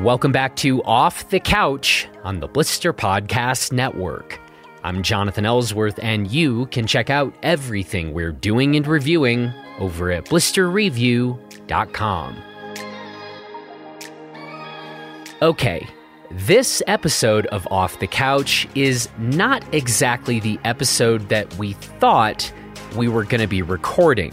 Welcome back to Off the Couch on the Blister Podcast Network. I'm Jonathan Ellsworth, and you can check out everything we're doing and reviewing over at blisterreview.com. Okay, this episode of Off the Couch is not exactly the episode that we thought we were going to be recording.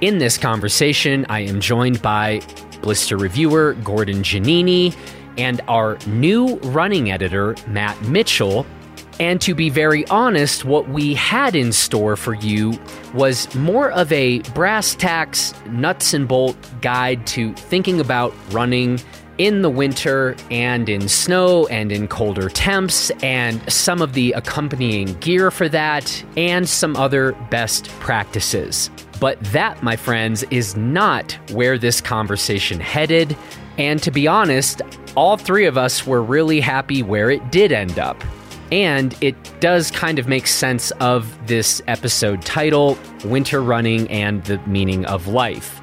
In this conversation, I am joined by Blister reviewer Gordon Giannini and our new running editor, Matt Mitchell. And to be very honest, what we had in store for you was more of a brass tacks, nuts and bolt guide to thinking about running in the winter and in snow and in colder temps, and some of the accompanying gear for that, and some other best practices. But that, my friends, is not where this conversation headed. And to be honest, all three of us were really happy where it did end up. And it does kind of make sense of this episode title Winter Running and the Meaning of Life.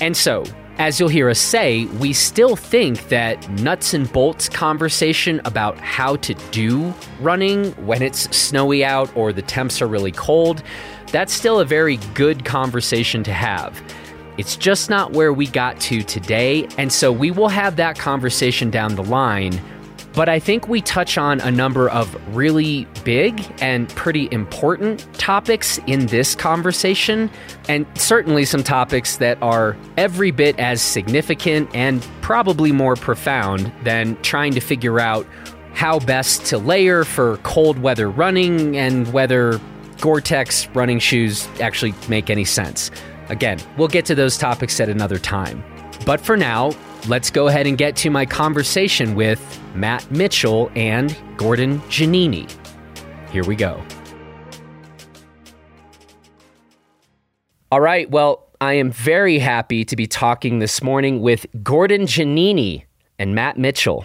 And so, as you'll hear us say, we still think that nuts and bolts conversation about how to do running when it's snowy out or the temps are really cold, that's still a very good conversation to have. It's just not where we got to today, and so we will have that conversation down the line. But I think we touch on a number of really big and pretty important topics in this conversation, and certainly some topics that are every bit as significant and probably more profound than trying to figure out how best to layer for cold weather running and whether Gore Tex running shoes actually make any sense. Again, we'll get to those topics at another time. But for now, let's go ahead and get to my conversation with Matt Mitchell and Gordon Giannini. Here we go. All right, well, I am very happy to be talking this morning with Gordon Giannini and Matt Mitchell.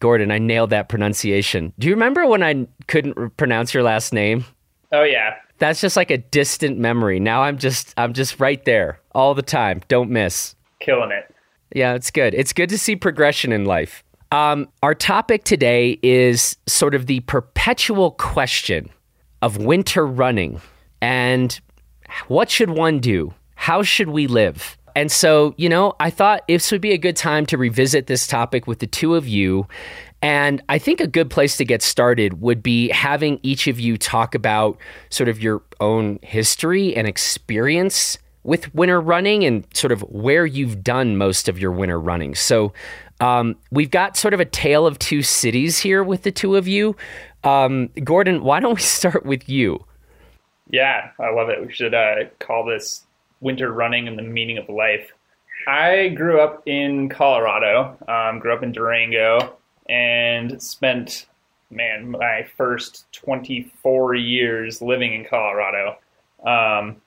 Gordon, I nailed that pronunciation. Do you remember when I couldn't pronounce your last name? Oh yeah. That's just like a distant memory. Now I'm just I'm just right there all the time. Don't miss. Killing it. Yeah, it's good. It's good to see progression in life. Um, our topic today is sort of the perpetual question of winter running and what should one do? How should we live? And so, you know, I thought this would be a good time to revisit this topic with the two of you. And I think a good place to get started would be having each of you talk about sort of your own history and experience with winter running and sort of where you've done most of your winter running. So, um, we've got sort of a tale of two cities here with the two of you. Um, Gordon, why don't we start with you? Yeah, I love it. We should uh, call this winter running and the meaning of life. I grew up in Colorado, um, grew up in Durango, and spent, man, my first 24 years living in Colorado. Um,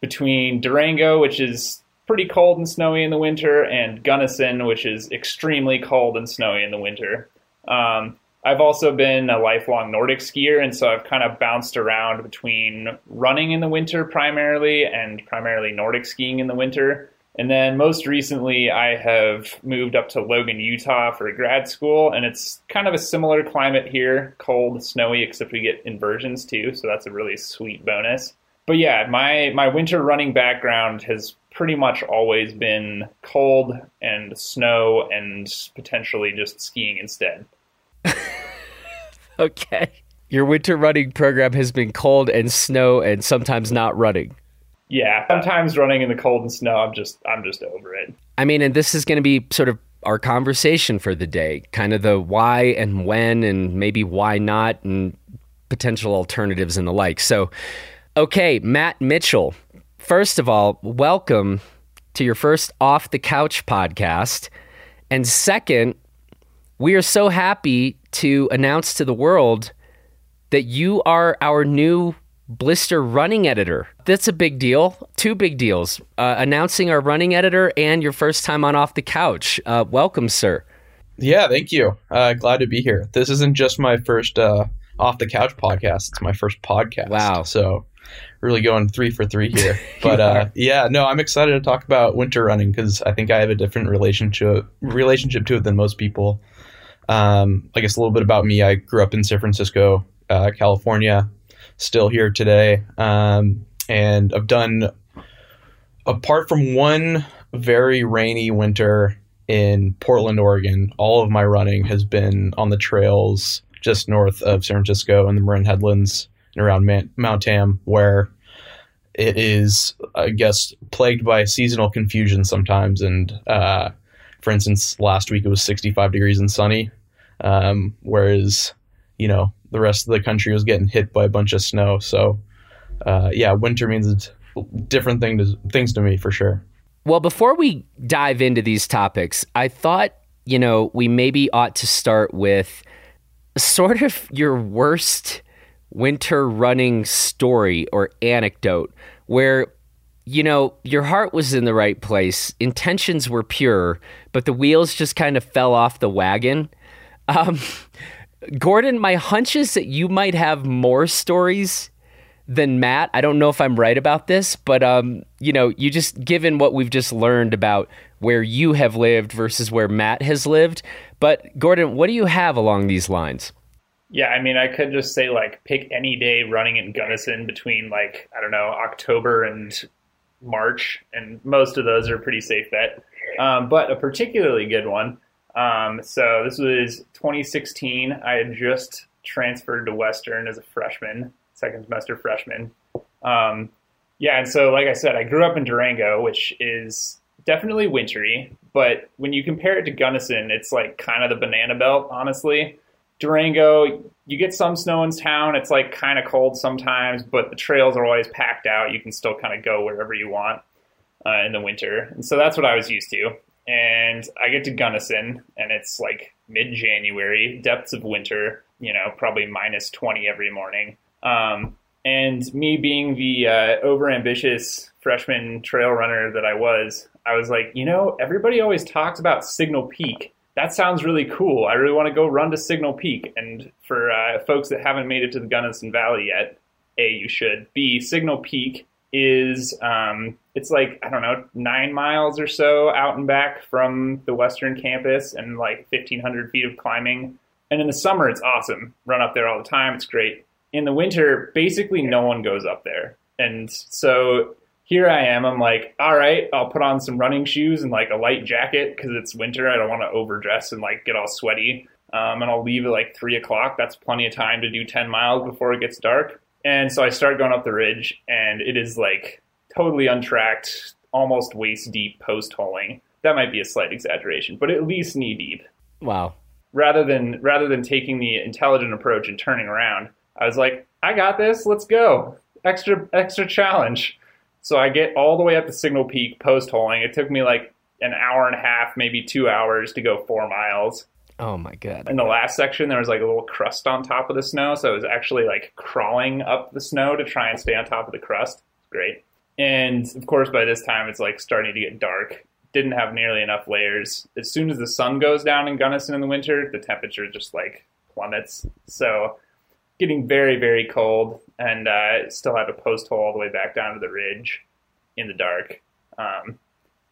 between Durango, which is pretty cold and snowy in the winter, and Gunnison, which is extremely cold and snowy in the winter. Um, I've also been a lifelong Nordic skier, and so I've kind of bounced around between running in the winter primarily and primarily Nordic skiing in the winter. And then most recently, I have moved up to Logan, Utah for grad school, and it's kind of a similar climate here cold, snowy, except we get inversions too, so that's a really sweet bonus. But yeah, my, my winter running background has pretty much always been cold and snow and potentially just skiing instead. okay. Your winter running program has been cold and snow and sometimes not running. Yeah, sometimes running in the cold and snow, I'm just I'm just over it. I mean, and this is going to be sort of our conversation for the day, kind of the why and when and maybe why not and potential alternatives and the like. So, okay, Matt Mitchell, first of all, welcome to your first off the couch podcast. And second, we are so happy to announce to the world that you are our new Blister running editor. That's a big deal. Two big deals. Uh, announcing our running editor and your first time on Off the Couch. Uh, welcome, sir. Yeah, thank you. Uh, glad to be here. This isn't just my first uh, Off the Couch podcast, it's my first podcast. Wow. So really going three for three here. But uh, yeah, no, I'm excited to talk about winter running because I think I have a different relationship relationship to it than most people. Um, I guess a little bit about me. I grew up in San Francisco, uh, California, still here today, um, and I've done apart from one very rainy winter in Portland, Oregon, all of my running has been on the trails just north of San Francisco in the Marin Headlands and around Man- Mount Tam, where it is, I guess, plagued by seasonal confusion sometimes. And uh, for instance, last week it was 65 degrees and sunny, um, whereas you know the rest of the country was getting hit by a bunch of snow. So uh, yeah, winter means different thing to, things to me for sure. Well, before we dive into these topics, I thought you know we maybe ought to start with sort of your worst winter running story or anecdote where you know your heart was in the right place intentions were pure but the wheels just kind of fell off the wagon. Um, gordon my hunch is that you might have more stories than matt. I don't know if i'm right about this but um, you know you just given what we've just learned about where you have lived versus where matt has lived but gordon what do you have along these lines yeah, I mean, I could just say like pick any day running in Gunnison between like I don't know October and March, and most of those are pretty safe bet. Um, but a particularly good one. Um, so this was 2016. I had just transferred to Western as a freshman, second semester freshman. Um, yeah, and so like I said, I grew up in Durango, which is definitely wintry, but when you compare it to Gunnison, it's like kind of the banana belt, honestly. Durango, you get some snow in town. It's like kind of cold sometimes, but the trails are always packed out. You can still kind of go wherever you want uh, in the winter. And so that's what I was used to. And I get to Gunnison, and it's like mid January, depths of winter, you know, probably minus 20 every morning. Um, and me being the uh, overambitious freshman trail runner that I was, I was like, you know, everybody always talks about Signal Peak that sounds really cool. I really want to go run to Signal Peak. And for uh, folks that haven't made it to the Gunnison Valley yet, A, you should. B, Signal Peak is, um, it's like, I don't know, nine miles or so out and back from the Western campus and like 1,500 feet of climbing. And in the summer, it's awesome. Run up there all the time. It's great. In the winter, basically no one goes up there. And so here I am. I'm like, all right, I'll put on some running shoes and like a light jacket because it's winter. I don't want to overdress and like get all sweaty. Um, and I'll leave at like three o'clock. That's plenty of time to do 10 miles before it gets dark. And so I start going up the ridge, and it is like totally untracked, almost waist deep post holing. That might be a slight exaggeration, but at least knee deep. Wow. Rather than rather than taking the intelligent approach and turning around, I was like, I got this. Let's go. Extra extra challenge. So I get all the way up to Signal Peak post holing. It took me like an hour and a half, maybe two hours to go four miles. Oh my god! In the last section, there was like a little crust on top of the snow, so I was actually like crawling up the snow to try and stay on top of the crust. Great. And of course, by this time, it's like starting to get dark. Didn't have nearly enough layers. As soon as the sun goes down in Gunnison in the winter, the temperature just like plummets. So getting very, very cold, and uh, still had to post hole all the way back down to the ridge in the dark. Um,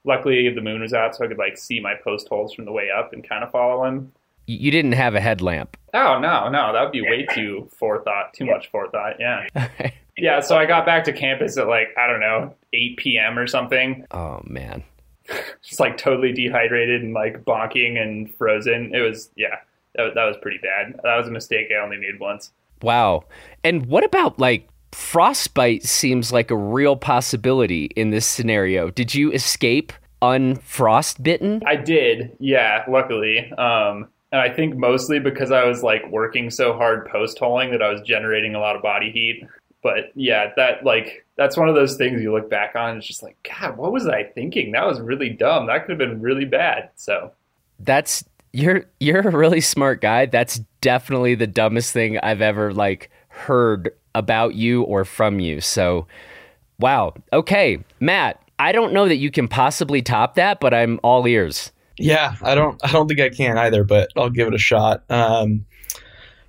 luckily, the moon was out, so I could like see my post holes from the way up and kind of follow him. You didn't have a headlamp. Oh no, no, that would be way too forethought, too much forethought. Yeah, yeah. So I got back to campus at like I don't know 8 p.m. or something. Oh man, just like totally dehydrated and like bonking and frozen. It was yeah, that, that was pretty bad. That was a mistake I only made once. Wow. And what about like frostbite seems like a real possibility in this scenario. Did you escape unfrostbitten? I did. Yeah, luckily. Um and I think mostly because I was like working so hard post holing that I was generating a lot of body heat. But yeah, that like that's one of those things you look back on and it's just like, God, what was I thinking? That was really dumb. That could have been really bad. So that's you're you're a really smart guy. That's definitely the dumbest thing I've ever like heard about you or from you. So, wow. Okay, Matt, I don't know that you can possibly top that, but I'm all ears. Yeah, I don't I don't think I can either, but I'll give it a shot. Um,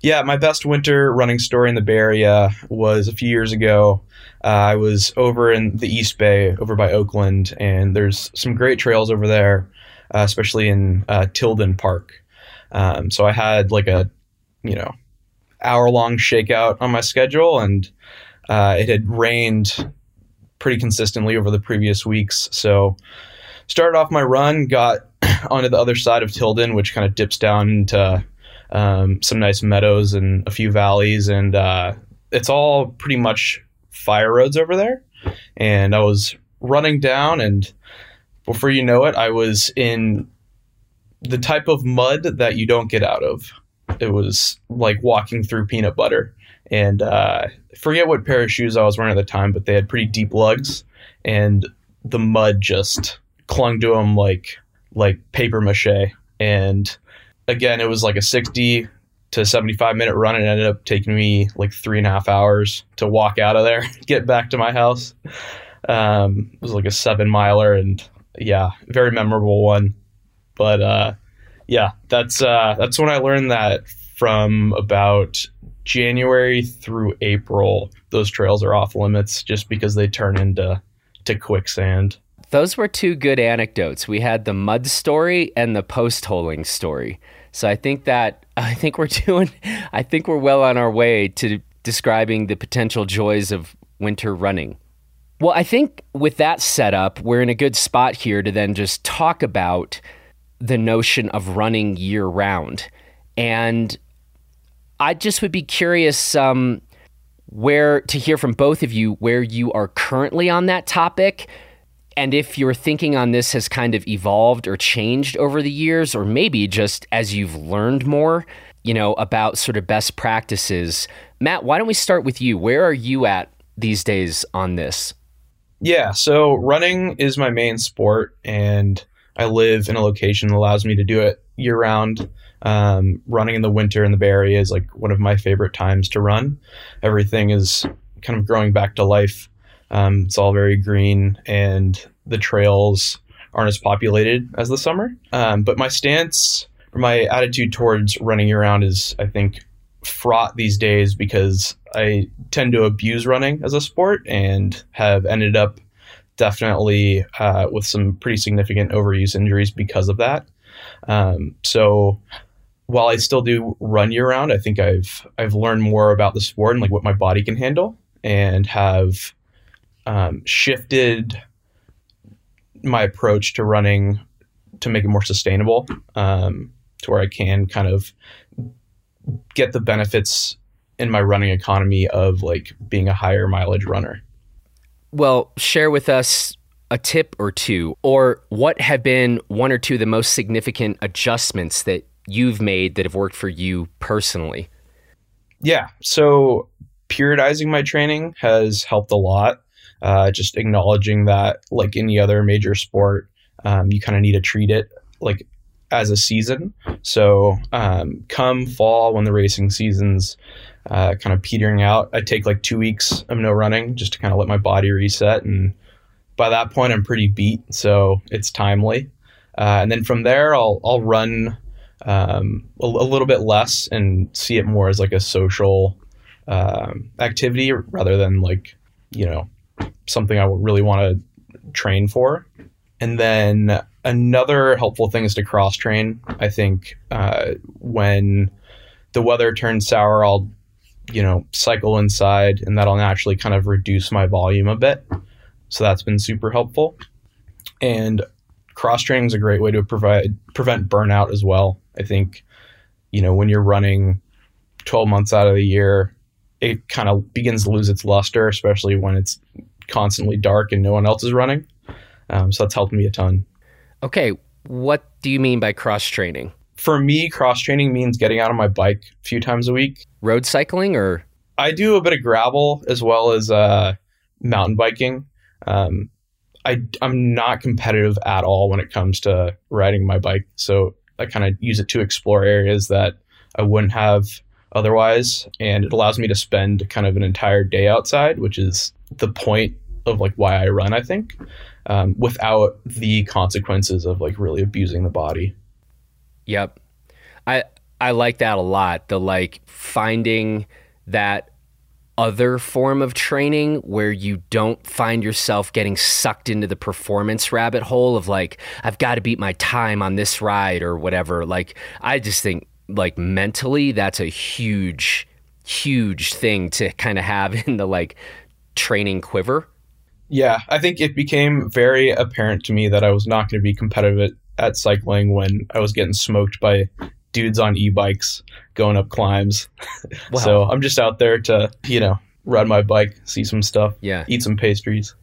Yeah, my best winter running story in the Bay Area was a few years ago. Uh, I was over in the East Bay, over by Oakland, and there's some great trails over there, uh, especially in uh, Tilden Park. Um, so I had like a, you know, hour long shakeout on my schedule, and uh, it had rained pretty consistently over the previous weeks. So started off my run, got onto the other side of Tilden, which kind of dips down into um, some nice meadows and a few valleys, and uh, it's all pretty much fire roads over there. And I was running down, and before you know it, I was in the type of mud that you don't get out of. It was like walking through peanut butter. And uh, I forget what pair of shoes I was wearing at the time, but they had pretty deep lugs, and the mud just clung to them like like paper mache. And again, it was like a 60 to 75 minute run. and It ended up taking me like three and a half hours to walk out of there, get back to my house. Um, it was like a seven miler and yeah, very memorable one. But uh, yeah, that's uh, that's when I learned that from about January through April, those trails are off limits just because they turn into to quicksand. Those were two good anecdotes. We had the mud story and the post holing story. So I think that I think we're doing I think we're well on our way to describing the potential joys of winter running. Well, I think with that setup, we're in a good spot here to then just talk about the notion of running year round. And I just would be curious um, where to hear from both of you where you are currently on that topic and if your thinking on this has kind of evolved or changed over the years, or maybe just as you've learned more, you know, about sort of best practices. Matt, why don't we start with you? Where are you at these days on this? Yeah, so running is my main sport, and I live in a location that allows me to do it year round. Um, running in the winter in the Bay Area is like one of my favorite times to run. Everything is kind of growing back to life um, it's all very green, and the trails aren't as populated as the summer. Um, but my stance my attitude towards running around is, I think, fraught these days because I tend to abuse running as a sport and have ended up definitely uh, with some pretty significant overuse injuries because of that. Um, so while I still do run year round, I think I've I've learned more about the sport and like what my body can handle, and have um, shifted my approach to running to make it more sustainable, um, to where I can kind of get the benefits in my running economy of like being a higher mileage runner. Well, share with us a tip or two, or what have been one or two of the most significant adjustments that you've made that have worked for you personally? Yeah. So, periodizing my training has helped a lot uh, just acknowledging that, like any other major sport, um, you kind of need to treat it like as a season. So, um, come fall when the racing season's uh, kind of petering out, I take like two weeks of no running just to kind of let my body reset. And by that point, I'm pretty beat, so it's timely. Uh, and then from there, I'll I'll run um, a, a, little bit less and see it more as like a social um, activity rather than like you know something I really want to train for. And then another helpful thing is to cross train. I think uh, when the weather turns sour, I'll you know cycle inside, and that'll naturally kind of reduce my volume a bit. So that's been super helpful. And cross training is a great way to provide prevent burnout as well. I think you know when you're running 12 months out of the year, it kind of begins to lose its luster, especially when it's constantly dark and no one else is running. Um, so that's helped me a ton. Okay, what do you mean by cross training? For me, cross training means getting out on my bike a few times a week. Road cycling or? I do a bit of gravel as well as uh, mountain biking. Um, I, I'm not competitive at all when it comes to riding my bike. So I kind of use it to explore areas that I wouldn't have otherwise. And it allows me to spend kind of an entire day outside, which is the point of like why I run, I think, um, without the consequences of like really abusing the body. Yep. I I like that a lot. The like finding that other form of training where you don't find yourself getting sucked into the performance rabbit hole of like I've got to beat my time on this ride or whatever. Like I just think like mentally that's a huge huge thing to kind of have in the like training quiver. Yeah, I think it became very apparent to me that I was not going to be competitive at, at cycling when I was getting smoked by dudes on e-bikes going up climbs. Wow. so I'm just out there to, you know, ride my bike, see some stuff, yeah, eat some pastries.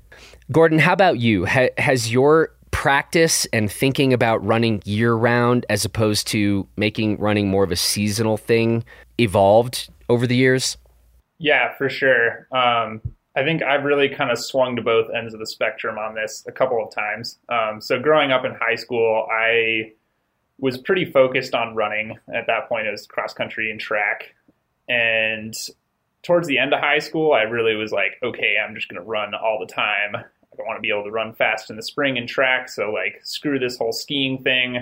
Gordon, how about you? Ha- has your practice and thinking about running year round as opposed to making running more of a seasonal thing evolved over the years? Yeah, for sure. Um, I think I've really kind of swung to both ends of the spectrum on this a couple of times. Um, so growing up in high school, I was pretty focused on running. At that point, it was cross country and track. And towards the end of high school, I really was like, okay, I'm just going to run all the time. I want to be able to run fast in the spring and track. So, like, screw this whole skiing thing.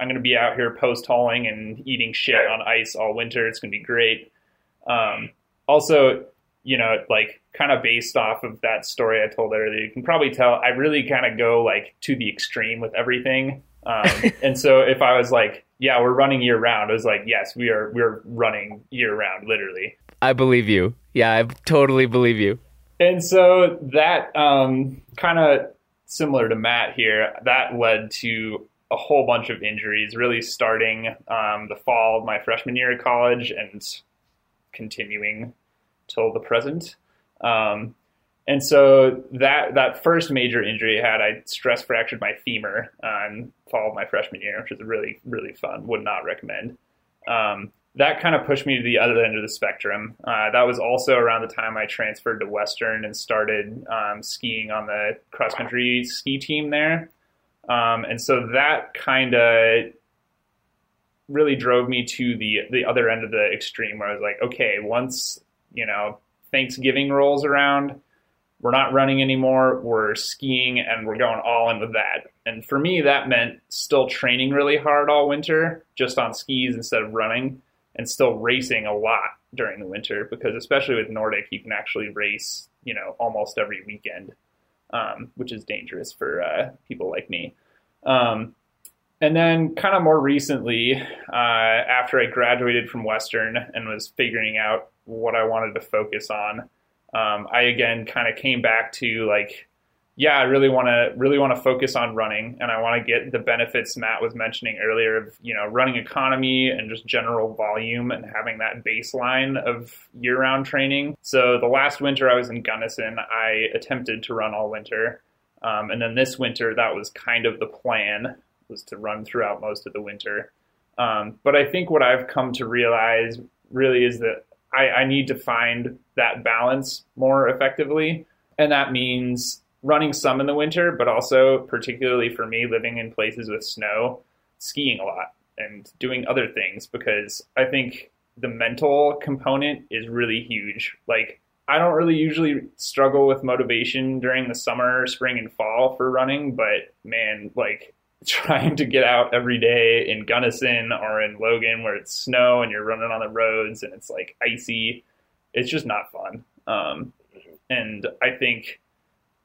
I'm going to be out here post holing and eating shit on ice all winter. It's going to be great. Um, also, you know, like kind of based off of that story I told earlier, you can probably tell I really kind of go like to the extreme with everything. Um, and so if I was like, yeah, we're running year round, I was like, yes, we are, we're running year round, literally. I believe you. Yeah, I totally believe you. And so that um, kind of similar to Matt here, that led to a whole bunch of injuries, really starting um, the fall of my freshman year at college and continuing till the present. Um, and so that that first major injury I had, I stress fractured my femur on fall of my freshman year, which is really really fun. Would not recommend. Um, that kind of pushed me to the other end of the spectrum. Uh, that was also around the time I transferred to Western and started um, skiing on the cross country ski team there. Um, and so that kind of really drove me to the the other end of the extreme where I was like, okay, once you know Thanksgiving rolls around, we're not running anymore. We're skiing and we're going all in with that. And for me, that meant still training really hard all winter, just on skis instead of running, and still racing a lot during the winter because, especially with Nordic, you can actually race, you know, almost every weekend, um, which is dangerous for uh, people like me. Um, and then, kind of more recently, uh, after I graduated from Western and was figuring out what I wanted to focus on, um, I again kind of came back to like, yeah, I really want to really want to focus on running, and I want to get the benefits Matt was mentioning earlier of you know running economy and just general volume and having that baseline of year-round training. So the last winter I was in Gunnison, I attempted to run all winter, um, and then this winter that was kind of the plan was to run throughout most of the winter. Um, but I think what I've come to realize really is that I, I need to find that balance more effectively. And that means running some in the winter, but also, particularly for me, living in places with snow, skiing a lot and doing other things because I think the mental component is really huge. Like, I don't really usually struggle with motivation during the summer, spring, and fall for running, but man, like trying to get out every day in Gunnison or in Logan where it's snow and you're running on the roads and it's like icy. It's just not fun. Um, and I think,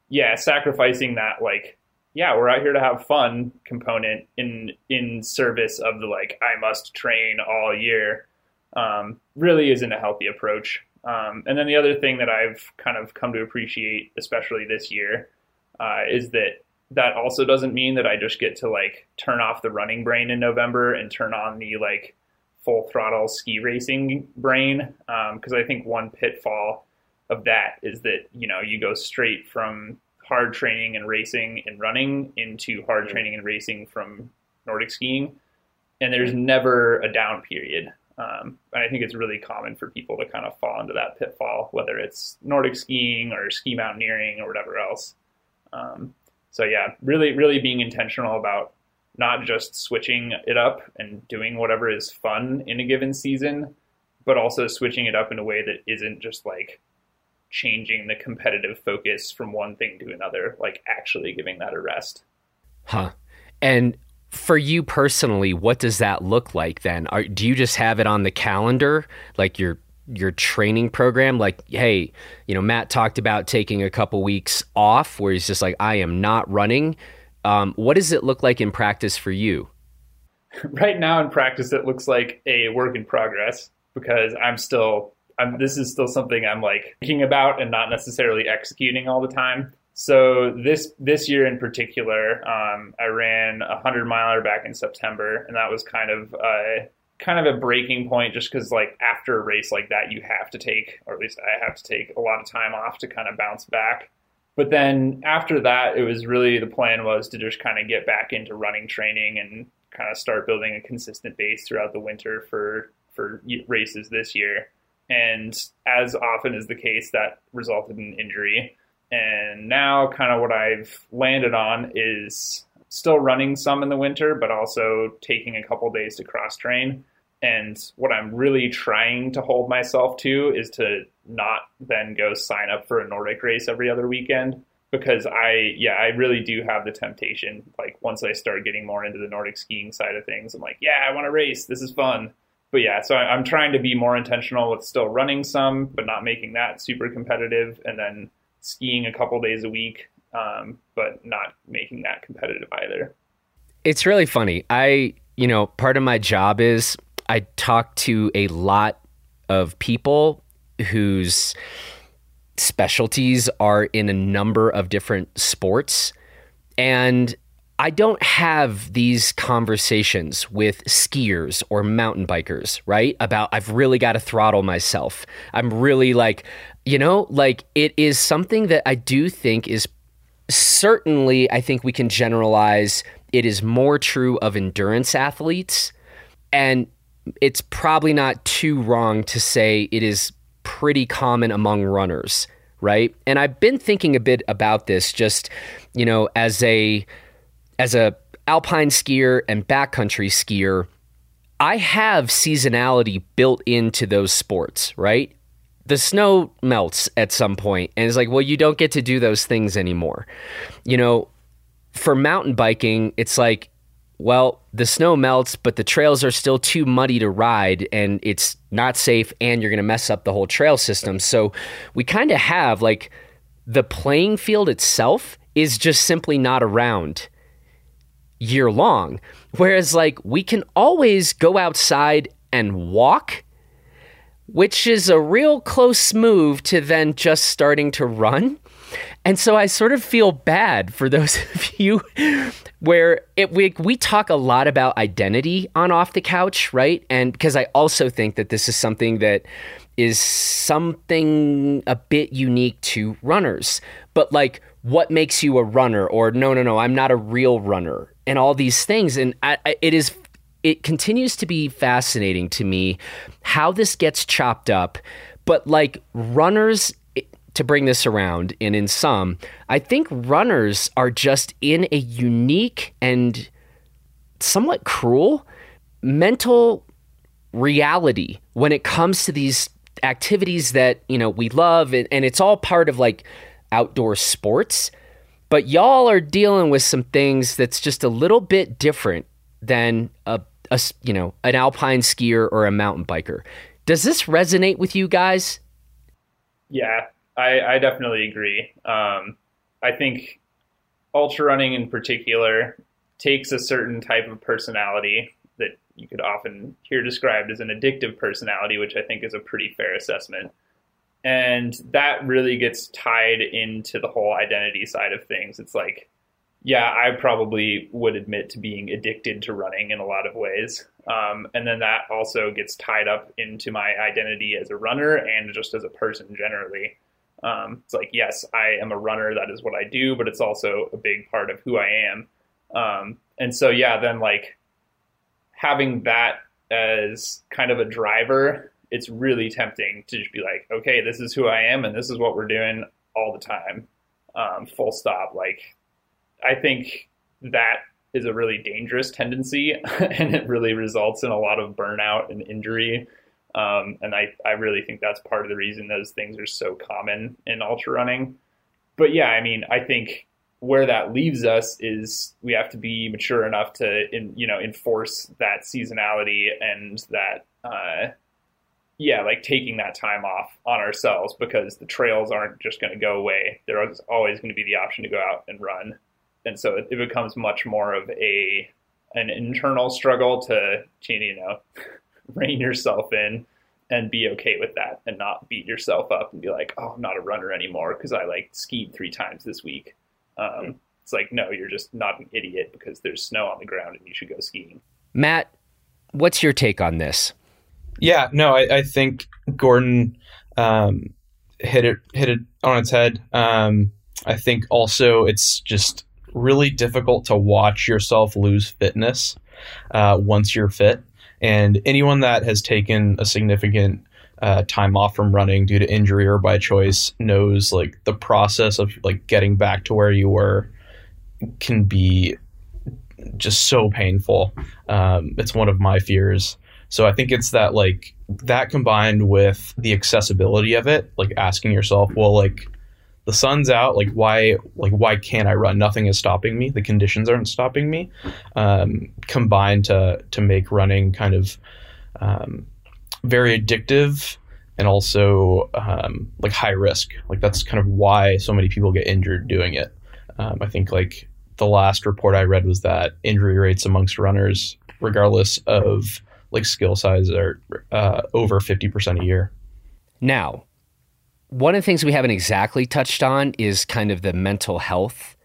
yeah, sacrificing that like, yeah, we're out here to have fun component in in service of the like I must train all year um, really isn't a healthy approach. Um, and then the other thing that I've kind of come to appreciate, especially this year, uh, is that that also doesn't mean that I just get to like turn off the running brain in November and turn on the like full throttle ski racing brain. Because um, I think one pitfall of that is that you know you go straight from hard training and racing and running into hard training and racing from Nordic skiing, and there's never a down period. Um, and I think it's really common for people to kind of fall into that pitfall, whether it's Nordic skiing or ski mountaineering or whatever else. Um, so yeah, really, really being intentional about not just switching it up and doing whatever is fun in a given season, but also switching it up in a way that isn't just like changing the competitive focus from one thing to another, like actually giving that a rest. Huh. And for you personally, what does that look like then? Are, do you just have it on the calendar, like your your training program? Like, hey, you know, Matt talked about taking a couple weeks off, where he's just like, I am not running. Um, what does it look like in practice for you? Right now, in practice, it looks like a work in progress because I'm still. I'm, this is still something I'm like thinking about and not necessarily executing all the time. So this this year in particular, um, I ran a hundred miler back in September, and that was kind of a kind of a breaking point, just because like after a race like that, you have to take, or at least I have to take a lot of time off to kind of bounce back. But then after that, it was really the plan was to just kind of get back into running training and kind of start building a consistent base throughout the winter for for races this year. And as often is the case, that resulted in injury. And now, kind of what I've landed on is still running some in the winter, but also taking a couple days to cross train. And what I'm really trying to hold myself to is to not then go sign up for a Nordic race every other weekend because I, yeah, I really do have the temptation. Like once I start getting more into the Nordic skiing side of things, I'm like, yeah, I want to race. This is fun. But yeah, so I'm trying to be more intentional with still running some, but not making that super competitive. And then skiing a couple days a week, um, but not making that competitive either. It's really funny. I, you know, part of my job is I talk to a lot of people whose specialties are in a number of different sports. And I don't have these conversations with skiers or mountain bikers, right? About I've really got to throttle myself. I'm really like, you know, like it is something that I do think is certainly, I think we can generalize it is more true of endurance athletes. And it's probably not too wrong to say it is pretty common among runners, right? And I've been thinking a bit about this just, you know, as a as a alpine skier and backcountry skier, I have seasonality built into those sports, right? The snow melts at some point, and it's like, well, you don't get to do those things anymore. You know, for mountain biking, it's like, well, the snow melts, but the trails are still too muddy to ride, and it's not safe, and you're going to mess up the whole trail system. So we kind of have like the playing field itself is just simply not around year long. Whereas, like, we can always go outside and walk, which is a real close move to then just starting to run. And so I sort of feel bad for those of you where it, we, we talk a lot about identity on Off the Couch, right? And because I also think that this is something that is something a bit unique to runners. But like, what makes you a runner? Or no, no, no, I'm not a real runner and all these things. And I, I, it is it continues to be fascinating to me how this gets chopped up. But like runners, to bring this around, and in some, I think runners are just in a unique and somewhat cruel mental reality when it comes to these activities that you know we love and, and it's all part of like outdoor sports but y'all are dealing with some things that's just a little bit different than a, a you know an alpine skier or a mountain biker. Does this resonate with you guys? Yeah, I, I definitely agree. Um, I think ultra running in particular takes a certain type of personality that you could often hear described as an addictive personality, which I think is a pretty fair assessment and that really gets tied into the whole identity side of things it's like yeah i probably would admit to being addicted to running in a lot of ways um, and then that also gets tied up into my identity as a runner and just as a person generally um, it's like yes i am a runner that is what i do but it's also a big part of who i am um, and so yeah then like having that as kind of a driver it's really tempting to just be like, okay, this is who I am and this is what we're doing all the time. Um, full stop. Like, I think that is a really dangerous tendency and it really results in a lot of burnout and injury. Um, and I, I really think that's part of the reason those things are so common in ultra running. But yeah, I mean, I think where that leaves us is we have to be mature enough to in, you know enforce that seasonality and that uh, yeah like taking that time off on ourselves because the trails aren't just going to go away there's always going to be the option to go out and run and so it, it becomes much more of a an internal struggle to to you know rein yourself in and be okay with that and not beat yourself up and be like oh i'm not a runner anymore because i like skied three times this week um, it's like, no, you're just not an idiot because there's snow on the ground and you should go skiing. Matt, what's your take on this? Yeah, no, I, I think Gordon um, hit it hit it on its head. Um, I think also it's just really difficult to watch yourself lose fitness uh, once you're fit. And anyone that has taken a significant uh, time off from running due to injury or by choice knows like the process of like getting back to where you were can be just so painful. Um, it's one of my fears. So I think it's that like that combined with the accessibility of it, like asking yourself, well, like the sun's out, like why, like why can't I run? Nothing is stopping me. The conditions aren't stopping me. Um, combined to to make running kind of um, very addictive and also um, like high risk. Like that's kind of why so many people get injured doing it. Um, I think like the last report I read was that injury rates amongst runners, regardless of like skill size, are uh, over fifty percent a year. Now, one of the things we haven't exactly touched on is kind of the mental health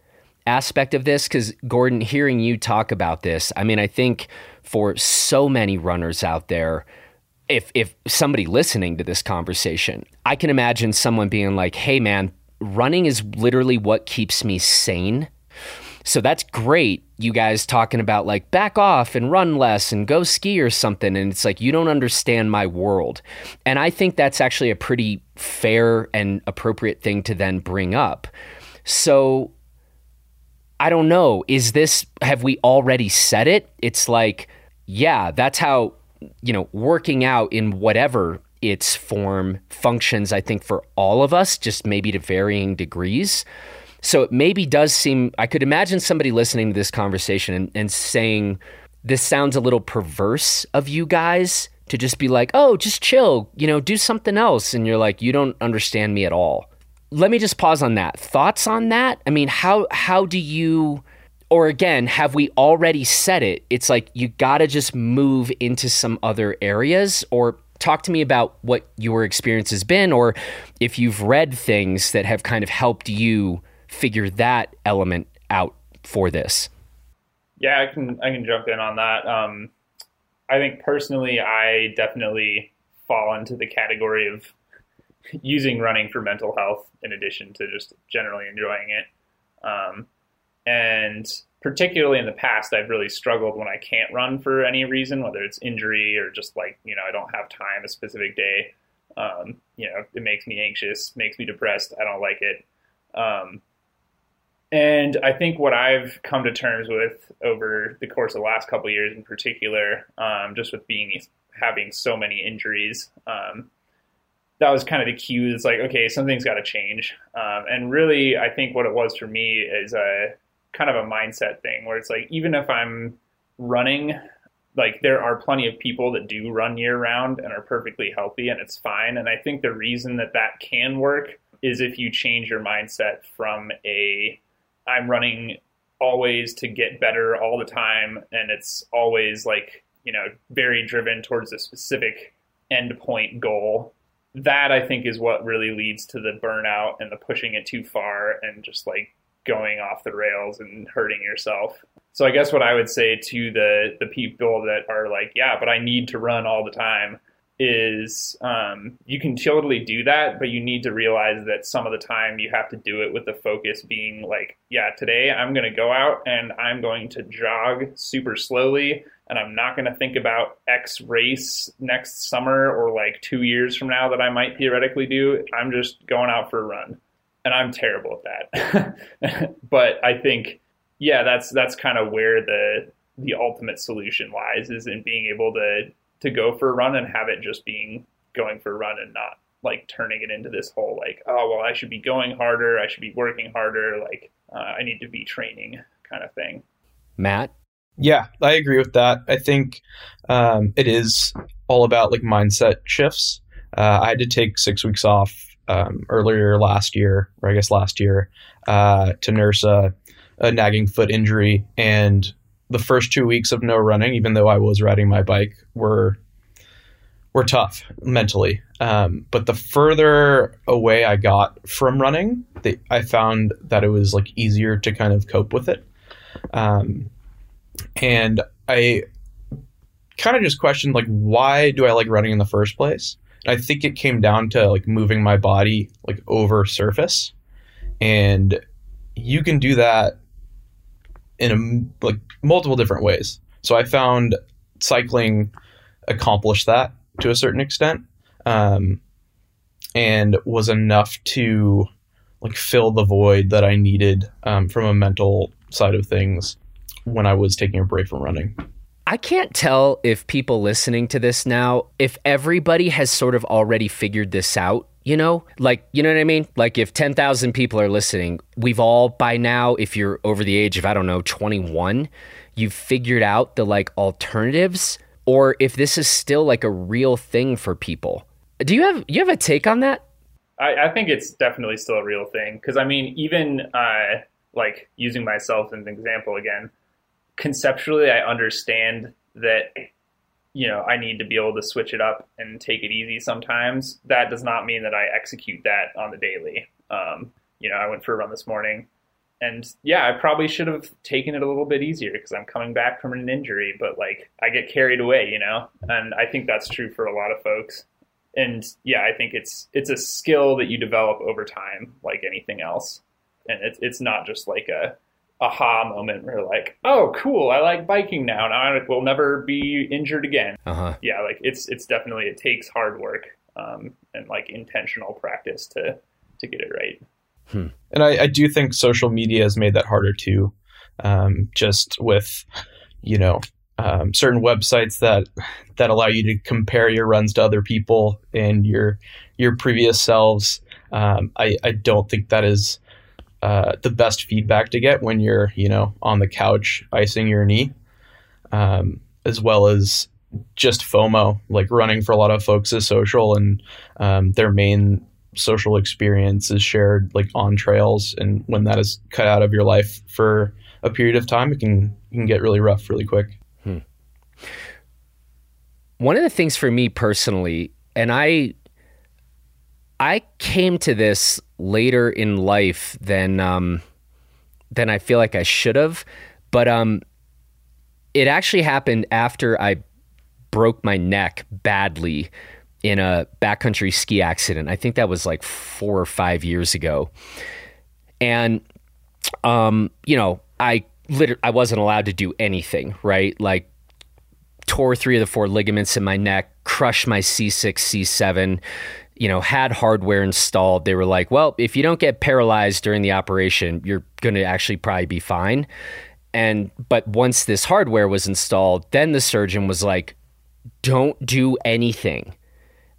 aspect of this. Because Gordon, hearing you talk about this, I mean, I think for so many runners out there if if somebody listening to this conversation, I can imagine someone being like, "Hey man, running is literally what keeps me sane." So that's great. You guys talking about like back off and run less and go ski or something and it's like you don't understand my world. And I think that's actually a pretty fair and appropriate thing to then bring up. So I don't know, is this have we already said it? It's like yeah, that's how you know, working out in whatever its form functions, I think, for all of us, just maybe to varying degrees. So it maybe does seem, I could imagine somebody listening to this conversation and, and saying, this sounds a little perverse of you guys to just be like, oh, just chill, you know, do something else. And you're like, you don't understand me at all. Let me just pause on that. Thoughts on that? I mean, how how do you or again, have we already said it? It's like you got to just move into some other areas or talk to me about what your experience has been or if you've read things that have kind of helped you figure that element out for this. Yeah, I can I can jump in on that. Um, I think personally, I definitely fall into the category of using running for mental health in addition to just generally enjoying it. Um, and particularly in the past, I've really struggled when I can't run for any reason, whether it's injury or just like, you know, I don't have time a specific day. Um, you know, it makes me anxious, makes me depressed. I don't like it. Um, and I think what I've come to terms with over the course of the last couple years, in particular, um, just with being having so many injuries, um, that was kind of the cue. It's like, okay, something's got to change. Um, and really, I think what it was for me is a kind of a mindset thing where it's like even if I'm running, like there are plenty of people that do run year round and are perfectly healthy and it's fine. And I think the reason that that can work is if you change your mindset from a I'm running always to get better all the time and it's always like, you know, very driven towards a specific endpoint goal. That I think is what really leads to the burnout and the pushing it too far and just like going off the rails and hurting yourself. So I guess what I would say to the the people that are like, yeah, but I need to run all the time is um, you can totally do that, but you need to realize that some of the time you have to do it with the focus being like, yeah, today I'm going to go out and I'm going to jog super slowly and I'm not going to think about X race next summer or like two years from now that I might theoretically do. I'm just going out for a run and I'm terrible at that. but I think, yeah, that's that's kind of where the the ultimate solution lies is in being able to to go for a run and have it just being going for a run and not like turning it into this whole like oh well I should be going harder I should be working harder like uh, I need to be training kind of thing. Matt? Yeah, I agree with that. I think um, it is all about like mindset shifts. Uh, I had to take six weeks off um, earlier last year, or I guess last year, uh, to nurse a, a nagging foot injury. And the first two weeks of no running, even though I was riding my bike, were were tough mentally. Um, but the further away I got from running, the, I found that it was like easier to kind of cope with it. Um, and I kind of just questioned like, why do I like running in the first place? I think it came down to like moving my body like over surface, and you can do that in a, like multiple different ways. So I found cycling accomplished that to a certain extent, um, and was enough to like fill the void that I needed um, from a mental side of things when I was taking a break from running. I can't tell if people listening to this now, if everybody has sort of already figured this out, you know? Like, you know what I mean? Like, if 10,000 people are listening, we've all by now, if you're over the age of, I don't know, 21, you've figured out the like alternatives, or if this is still like a real thing for people. Do you have you have a take on that? I, I think it's definitely still a real thing because I mean, even uh, like using myself as an example again, conceptually, I understand that you know I need to be able to switch it up and take it easy sometimes. That does not mean that I execute that on the daily. Um, you know, I went for a run this morning, and yeah, I probably should have taken it a little bit easier because I'm coming back from an injury. But like, I get carried away, you know, and I think that's true for a lot of folks and yeah, I think it's it's a skill that you develop over time, like anything else. And it's it's not just like a aha moment where like, oh, cool, I like biking now. and I will never be injured again. Uh-huh. Yeah, like it's it's definitely it takes hard work um, and like intentional practice to to get it right. Hmm. And I, I, do think social media has made that harder too. Um, just with you know um, certain websites that that allow you to compare your runs to other people and your your previous selves. Um, I, I don't think that is uh, the best feedback to get when you're you know on the couch icing your knee, um, as well as just FOMO. Like running for a lot of folks is social, and um, their main social experience is shared like on trails. And when that is cut out of your life for a period of time, it can it can get really rough really quick. Hmm. One of the things for me personally, and I I came to this later in life than um, than I feel like I should have, but um, it actually happened after I broke my neck badly in a backcountry ski accident. I think that was like four or five years ago, and um, you know, I literally I wasn't allowed to do anything, right? Like tore three of the four ligaments in my neck, crushed my C6, C7, you know, had hardware installed. They were like, well, if you don't get paralyzed during the operation, you're going to actually probably be fine. And, but once this hardware was installed, then the surgeon was like, don't do anything.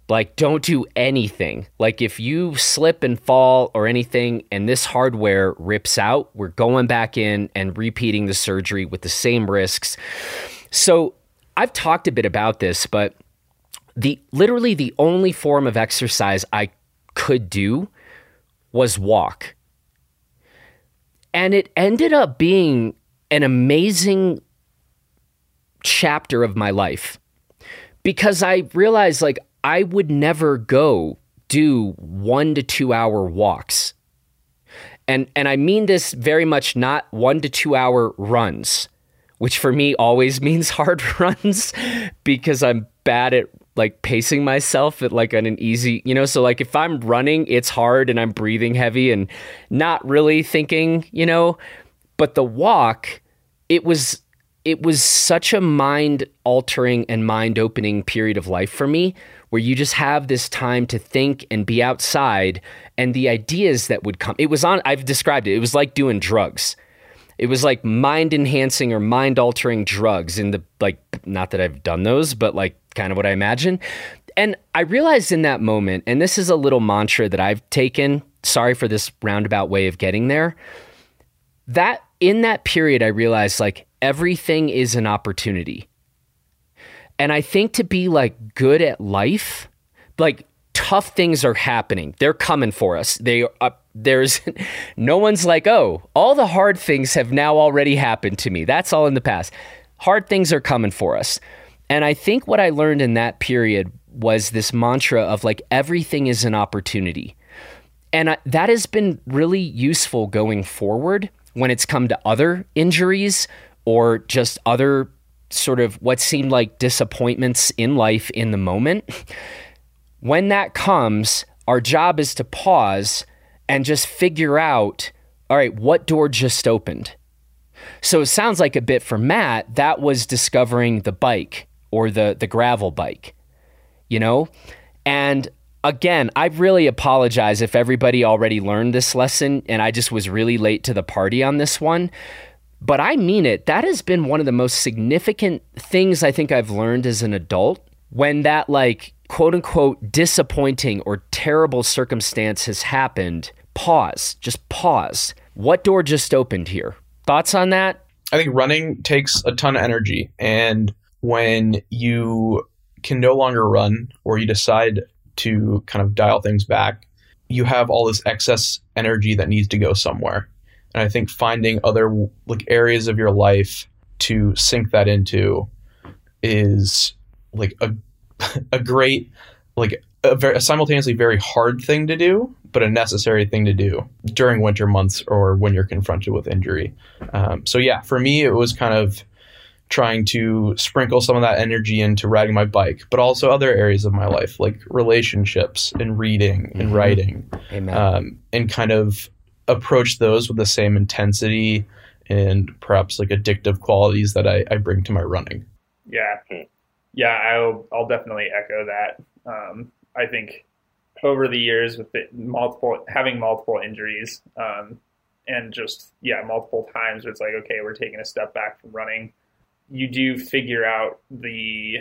Like, don't do anything. Like, if you slip and fall or anything and this hardware rips out, we're going back in and repeating the surgery with the same risks. So, I've talked a bit about this, but the literally the only form of exercise I could do was walk. And it ended up being an amazing chapter of my life because I realized like I would never go do 1 to 2 hour walks. And and I mean this very much not 1 to 2 hour runs, which for me always means hard runs because I'm bad at like pacing myself at like an easy, you know, so like if I'm running, it's hard and I'm breathing heavy and not really thinking, you know, but the walk, it was it was such a mind altering and mind opening period of life for me where you just have this time to think and be outside and the ideas that would come. It was on I've described it. It was like doing drugs. It was like mind enhancing or mind altering drugs in the like not that I've done those, but like kind of what I imagine. And I realized in that moment, and this is a little mantra that I've taken, sorry for this roundabout way of getting there. that in that period, I realized like everything is an opportunity. And I think to be like good at life, like tough things are happening. They're coming for us. They uh, there's no one's like, "Oh, all the hard things have now already happened to me." That's all in the past. Hard things are coming for us. And I think what I learned in that period was this mantra of like everything is an opportunity. And I, that has been really useful going forward when it's come to other injuries or just other sort of what seemed like disappointments in life in the moment. When that comes, our job is to pause and just figure out all right, what door just opened? So it sounds like a bit for Matt, that was discovering the bike or the, the gravel bike, you know? And again, I really apologize if everybody already learned this lesson and I just was really late to the party on this one. But I mean it. That has been one of the most significant things I think I've learned as an adult when that, like, quote unquote, disappointing or terrible circumstance has happened. Pause. Just pause. What door just opened here? Thoughts on that? I think running takes a ton of energy. And when you can no longer run or you decide to kind of dial things back, you have all this excess energy that needs to go somewhere. And I think finding other like areas of your life to sink that into is like a a great like a, very, a simultaneously very hard thing to do, but a necessary thing to do during winter months or when you're confronted with injury. Um, so yeah, for me, it was kind of trying to sprinkle some of that energy into riding my bike, but also other areas of my life like relationships and reading and mm-hmm. writing, um, and kind of approach those with the same intensity and perhaps like addictive qualities that I, I bring to my running. Yeah, yeah, I'll I'll definitely echo that. Um, I think over the years with the multiple having multiple injuries um, and just yeah multiple times where it's like okay we're taking a step back from running you do figure out the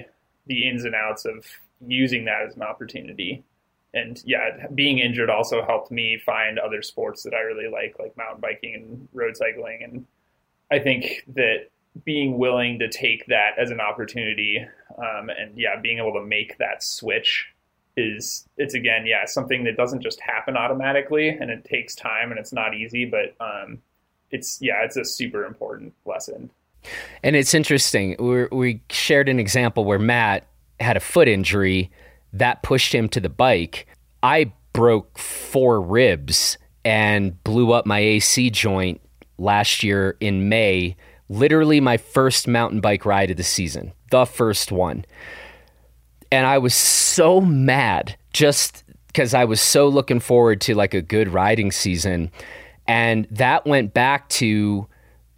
the ins and outs of using that as an opportunity. And yeah, being injured also helped me find other sports that I really like, like mountain biking and road cycling. And I think that being willing to take that as an opportunity, um, and yeah, being able to make that switch is it's again, yeah, something that doesn't just happen automatically, and it takes time, and it's not easy, but um, it's yeah, it's a super important lesson. And it's interesting. we we shared an example where Matt had a foot injury that pushed him to the bike. I broke four ribs and blew up my AC joint last year in May. Literally, my first mountain bike ride of the season, the first one. And I was so mad just because I was so looking forward to like a good riding season. And that went back to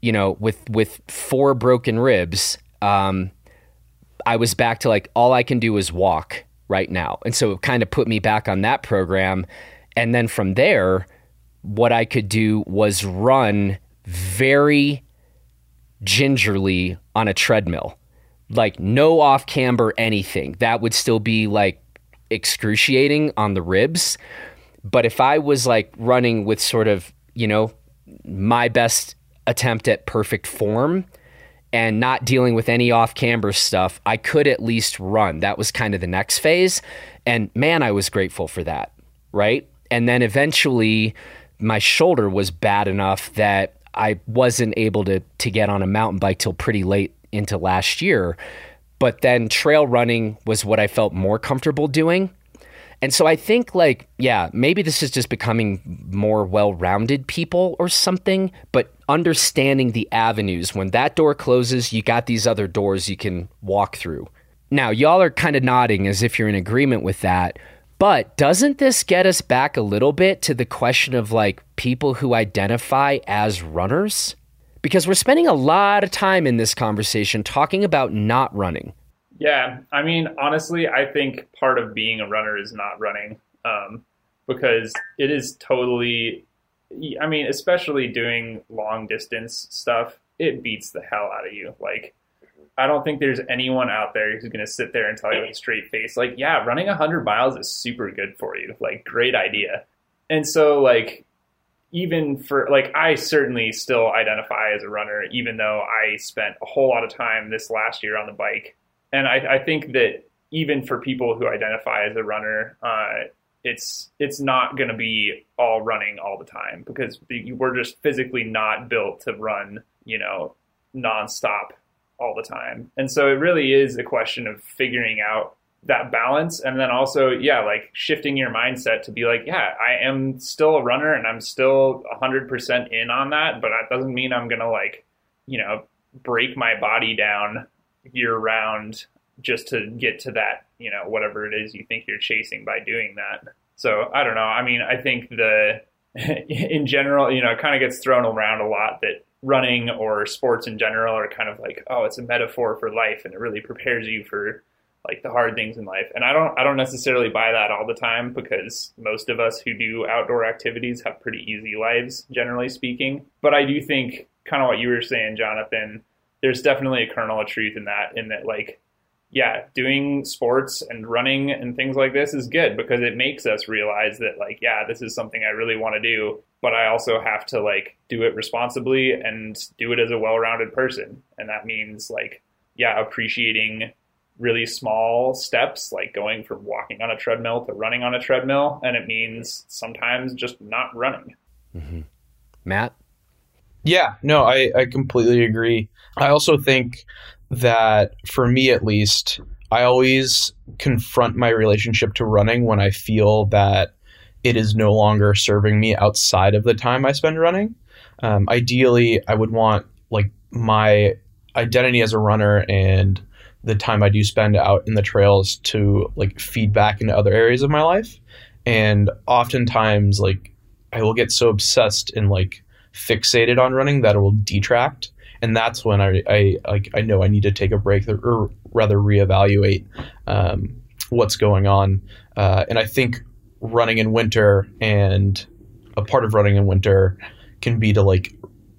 you know, with with four broken ribs, um, I was back to like all I can do is walk right now, and so it kind of put me back on that program. And then from there, what I could do was run very gingerly on a treadmill, like no off camber anything. That would still be like excruciating on the ribs. But if I was like running with sort of, you know, my best attempt at perfect form and not dealing with any off camber stuff, I could at least run. That was kind of the next phase. And man, I was grateful for that. Right. And then eventually my shoulder was bad enough that I wasn't able to, to get on a mountain bike till pretty late into last year. But then trail running was what I felt more comfortable doing. And so I think, like, yeah, maybe this is just becoming more well rounded people or something, but understanding the avenues. When that door closes, you got these other doors you can walk through. Now, y'all are kind of nodding as if you're in agreement with that. But doesn't this get us back a little bit to the question of like people who identify as runners? Because we're spending a lot of time in this conversation talking about not running. Yeah, I mean, honestly, I think part of being a runner is not running, um, because it is totally. I mean, especially doing long distance stuff, it beats the hell out of you. Like, I don't think there's anyone out there who's going to sit there and tell you with a straight face, like, yeah, running 100 miles is super good for you. Like, great idea. And so, like, even for like I certainly still identify as a runner, even though I spent a whole lot of time this last year on the bike. And I, I think that even for people who identify as a runner, uh, it's it's not going to be all running all the time because we're just physically not built to run, you know, nonstop all the time. And so it really is a question of figuring out that balance and then also yeah like shifting your mindset to be like yeah i am still a runner and i'm still 100% in on that but that doesn't mean i'm gonna like you know break my body down year round just to get to that you know whatever it is you think you're chasing by doing that. So i don't know. I mean i think the in general you know it kind of gets thrown around a lot that running or sports in general are kind of like oh it's a metaphor for life and it really prepares you for like the hard things in life. And i don't i don't necessarily buy that all the time because most of us who do outdoor activities have pretty easy lives generally speaking. But i do think kind of what you were saying jonathan there's definitely a kernel of truth in that in that like yeah, doing sports and running and things like this is good because it makes us realize that like, yeah, this is something I really want to do, but I also have to like do it responsibly and do it as a well-rounded person. And that means like, yeah, appreciating really small steps like going from walking on a treadmill to running on a treadmill and it means sometimes just not running. Mm-hmm. Matt? Yeah, no, I, I completely agree. I also think that for me at least, I always confront my relationship to running when I feel that it is no longer serving me outside of the time I spend running. Um, ideally, I would want like my identity as a runner and the time I do spend out in the trails to like feed back into other areas of my life. And oftentimes, like I will get so obsessed in like fixated on running that it will detract and that's when I, I like I know I need to take a break or rather reevaluate um, what's going on. Uh, and I think running in winter and a part of running in winter can be to like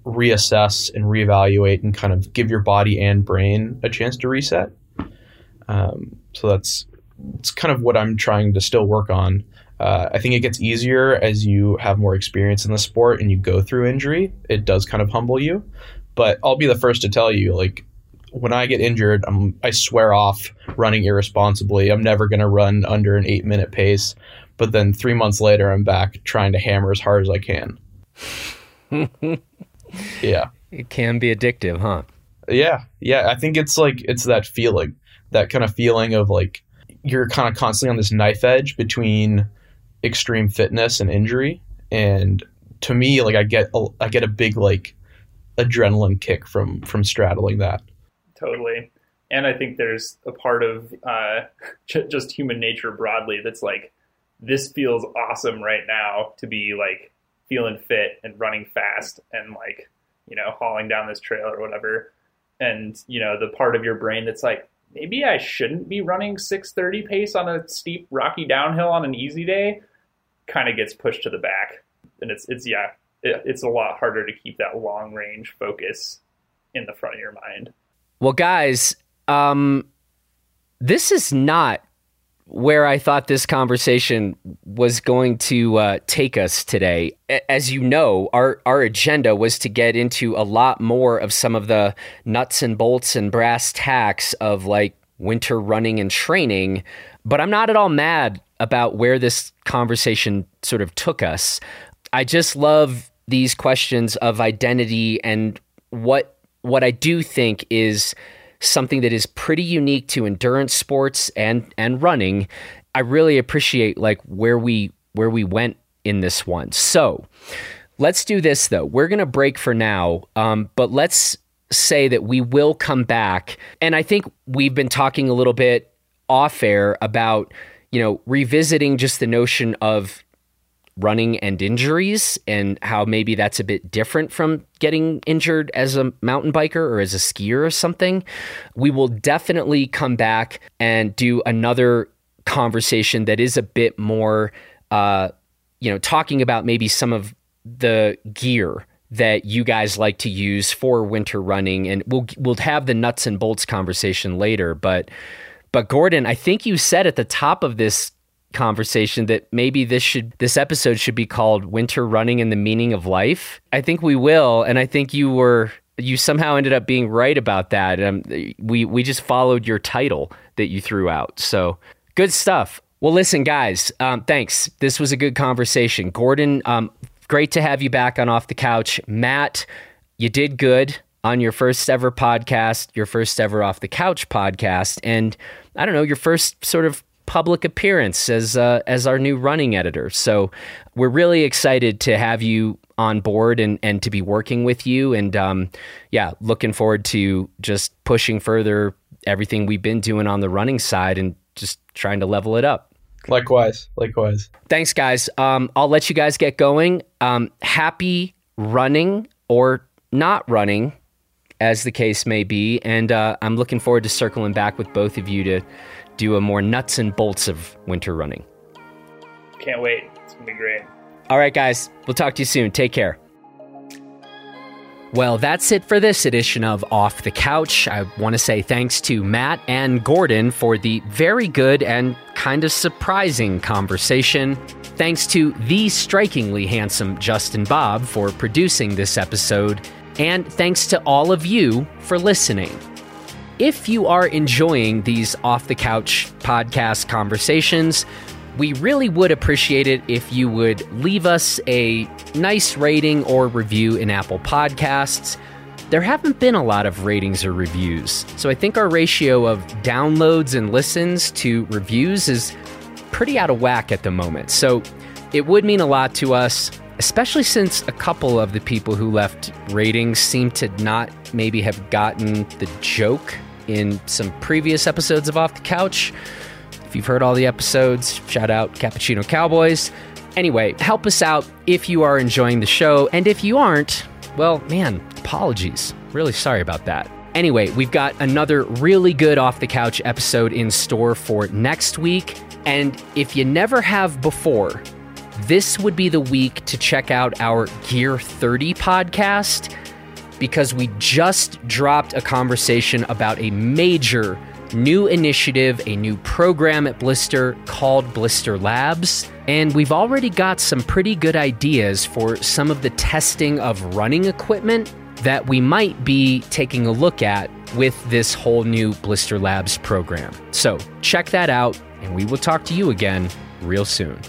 reassess and reevaluate and kind of give your body and brain a chance to reset. Um, so that's it's kind of what I'm trying to still work on. Uh, I think it gets easier as you have more experience in the sport and you go through injury. It does kind of humble you, but I'll be the first to tell you, like, when I get injured, I'm, I swear off running irresponsibly. I'm never going to run under an eight minute pace. But then three months later, I'm back trying to hammer as hard as I can. yeah. It can be addictive, huh? Yeah. Yeah. I think it's like, it's that feeling, that kind of feeling of like you're kind of constantly on this knife edge between extreme fitness and injury. And to me, like, I get, a, I get a big, like, adrenaline kick from from straddling that. Totally, and I think there's a part of uh, just human nature broadly that's like this feels awesome right now to be like feeling fit and running fast and like you know hauling down this trail or whatever and you know the part of your brain that's like maybe i shouldn't be running 630 pace on a steep rocky downhill on an easy day kind of gets pushed to the back and it's it's yeah it, it's a lot harder to keep that long range focus in the front of your mind. Well, guys, um, this is not where I thought this conversation was going to uh, take us today. As you know, our our agenda was to get into a lot more of some of the nuts and bolts and brass tacks of like winter running and training. But I'm not at all mad about where this conversation sort of took us. I just love these questions of identity and what what I do think is something that is pretty unique to endurance sports and and running. I really appreciate like where we where we went in this one. So let's do this though. We're gonna break for now, um, but let's say that we will come back. And I think we've been talking a little bit off air about you know revisiting just the notion of running and injuries and how maybe that's a bit different from getting injured as a mountain biker or as a skier or something. We will definitely come back and do another conversation that is a bit more, uh, you know, talking about maybe some of the gear that you guys like to use for winter running and we'll we'll have the nuts and bolts conversation later but but Gordon I think you said at the top of this conversation that maybe this should this episode should be called Winter Running and the Meaning of Life. I think we will, and I think you were you somehow ended up being right about that. Um, we we just followed your title that you threw out. So good stuff. Well, listen, guys, um, thanks. This was a good conversation. Gordon, um, great to have you back on Off the Couch. Matt, you did good on your first ever podcast, your first ever Off the Couch podcast, and I don't know, your first sort of public appearance as uh, as our new running editor. So we're really excited to have you on board and and to be working with you. And um, yeah, looking forward to just pushing further everything we've been doing on the running side and just trying to level it up. Likewise, likewise. Thanks, guys. Um, I'll let you guys get going. Um, happy running or not running, as the case may be. And uh, I'm looking forward to circling back with both of you to do a more nuts and bolts of winter running. Can't wait. It's going to be great. All right, guys. We'll talk to you soon. Take care. Well, that's it for this edition of Off the Couch. I want to say thanks to Matt and Gordon for the very good and kind of surprising conversation. Thanks to the strikingly handsome Justin Bob for producing this episode. And thanks to all of you for listening. If you are enjoying these off the couch podcast conversations, we really would appreciate it if you would leave us a nice rating or review in Apple Podcasts. There haven't been a lot of ratings or reviews, so I think our ratio of downloads and listens to reviews is pretty out of whack at the moment. So it would mean a lot to us, especially since a couple of the people who left ratings seem to not maybe have gotten the joke in some previous episodes of Off the Couch. If you've heard all the episodes, shout out Cappuccino Cowboys. Anyway, help us out if you are enjoying the show. And if you aren't, well, man, apologies. Really sorry about that. Anyway, we've got another really good off the couch episode in store for next week. And if you never have before, this would be the week to check out our Gear 30 podcast because we just dropped a conversation about a major new initiative, a new program at Blister called Blister Labs. And we've already got some pretty good ideas for some of the testing of running equipment that we might be taking a look at with this whole new Blister Labs program. So check that out, and we will talk to you again real soon.